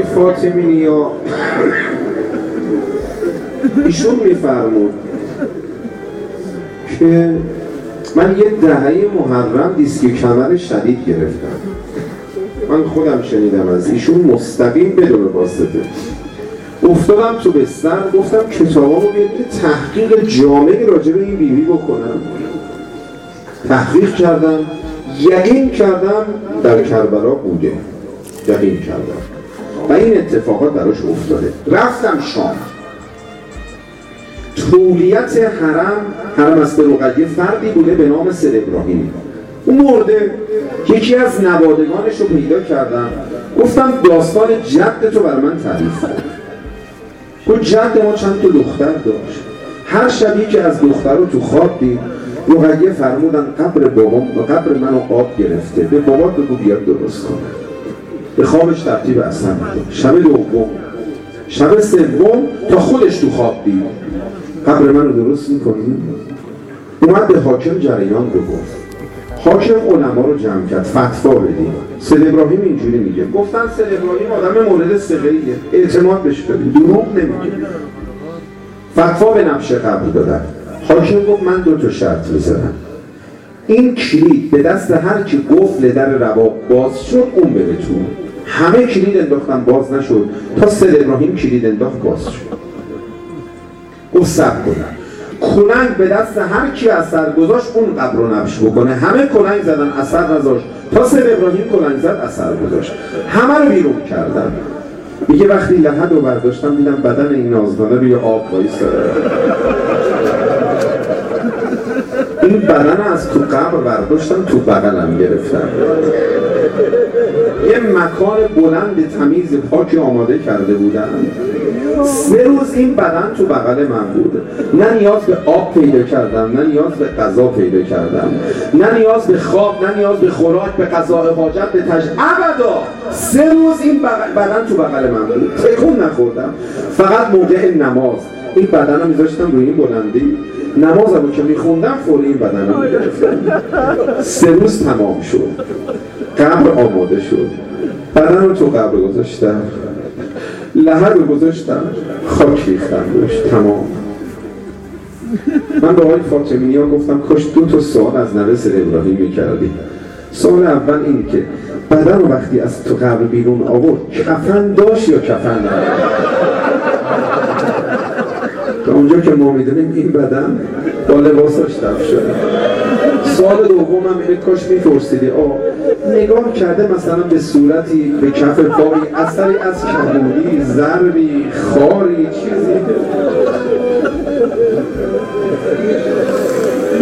آقای فاطمی یا ایشون میفرمود که من یه دهه محرم دیسک کمر شدید گرفتم. من خودم شنیدم از ایشون مستقیم بدون واسطه. افتادم تو بستر گفتم کتابامو یه تحقیق جامعی راجع به این بیوی بکنم. تحقیق کردم یقین کردم در کربلا بوده. یقین کردم. و این اتفاقات براش افتاده. رفتم شام. طولیت حرم حرم از رقیه فردی بوده به نام سر ابراهیمی. اون مرده یکی از نوادگانش رو پیدا کردم. گفتم داستان جد تو بر من تعریف کن. گفت جد ما چند تا دختر داشت. هر شبی که از دختر رو تو خواب دید رقیه فرمودن قبر بابام و قبر منو آب گرفته. به بابا بگو بیاد درست کنه. به خوابش ترتیب اصلا شب دوم. شب سوم تا خودش تو خواب دید. قبر منو درست می‌کنی؟ اومد به حاکم جریان رو گفت حاکم علما رو جمع کرد فتوا بدیم. سید ابراهیم اینجوری میگه. گفتن سید ابراهیم آدم مورد سقیه اعتماد بهش بدیم. دروغ نمیگه. فتوا به نفش قبر دادن. حاکم گفت من دو تا شرط می‌زنم. این کلید به دست هر کی قفل در روا باز شد اون بره تو. همه کلید انداختن باز نشد. تا سید ابراهیم کلید انداخت باز شد. گفت سب کنم. کننگ به دست هر کی اثر گذاشت اون قبر رو نبش بکنه. همه کننگ زدن اثر نذاشت. تا سید ابراهیم کننگ زد اثر گذاشت. همه رو بیرون کردن. میگه وقتی لحد رو برداشتم دیدم بدن این نازدانه روی آب وایساده. این بدن از تو قبر برداشتم تو بغلم گرفتم. یه مکان بلند تمیز پاکی آماده کرده بودن سه روز این بدن تو بغل من بود. نه نیاز به آب پیدا کردم نه نیاز به غذا پیدا کردم. نه نیاز به خواب نه نیاز به خوراک به غذا حاجت به تش ابدا! سه روز این بدن تو بغل من بود. تکون نخوردم. فقط موقع نماز. این بدن رو میذاشتم روی این بلندی. نمازم که میخوندم فوری این رو می‌گرفتم. سه روز تمام شد. قبر آماده شد. بدن رو تو قبر گذاشتم. لحر رو گذاشتم. خاک ریختم روش. تمام. من به آقای فاطمی ها گفتم کاش دو تا سوال از نوه سر ابراهیمی کردی سوال اول این که بدن رو وقتی از تو قبر بیرون آورد کفن داشت یا کفن نداشت؟ اونجا که ما می‌دونیم این بدن با لباساش دفت شده. سال دوم هم اینه کاش میپرسیدی آه نگاه کرده مثلا به صورتی به کف پایی اثری از کبودی ضربی خاری چیزی؟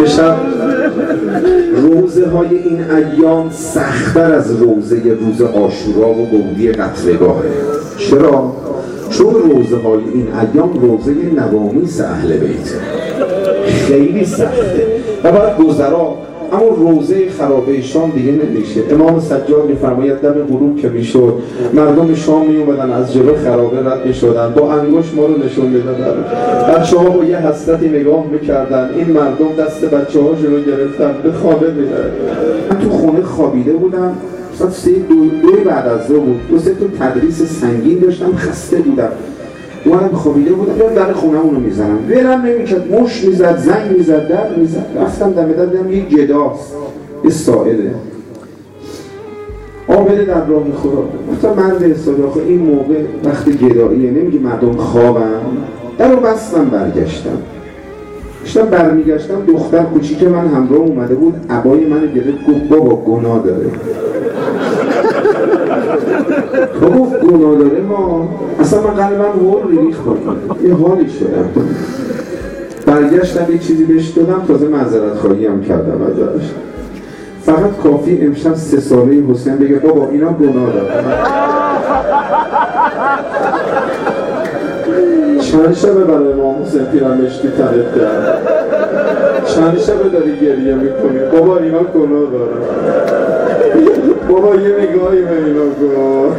بشب روزه های این ایام سختتر از روزه روز آشورا و گودی قتلگاهه چرا؟ چون روزه های این ایام روزه نوامیس اهل بیت. خیلی سخته. و باید گذرا اما روزه خرابه شام دیگه نمیشه. امام سجاد میفرماید دم غروب که می‌شد. مردم شام میومدن از جلو خرابه رد می‌شدن. با انگوش ما رو نشون می‌دادن. بچه ها با یه حسرتی نگاه می‌کردن. این مردم دست بچه ها رو گرفتن. به خوابه میدن من تو خونه خوابیده بودم. مثلا سه دو, دو بعد از دو بود. دو سه تا تدریس سنگین داشتم خسته بودم. اومدم خوابیده بودم یا در خونه اونو می‌زنم. ولم نمی‌کرد مش می‌زد زنگ می‌زد در می‌زد. رفتم دمه در دیدم یه گداست یه سائله آبده در راه خدا گفتم من به صداخه این موقع وقت گداییه نمیگه مردم خوابم در رو بستم برگشتم. داشتم برمیگشتم دختر کوچیک من همراه اومده بود عبای منو گرفت گفت بابا گناه داره. گفت گناه داره ما اصلا من قلبم ور ریخ یه حالی شدم برگشتم یه چیزی بهش دادم تازه معذرت خواهی هم کردم ازش. فقط کافی امشب سه ساله حسین بگه بابا اینا گناه داره چند شبه برای امام حسین پیرمشتی طلب کرد چند شبه داری گریه می‌کنی. بابا اینا گناه داره. بابا یه نگاهی به اینا کن آقا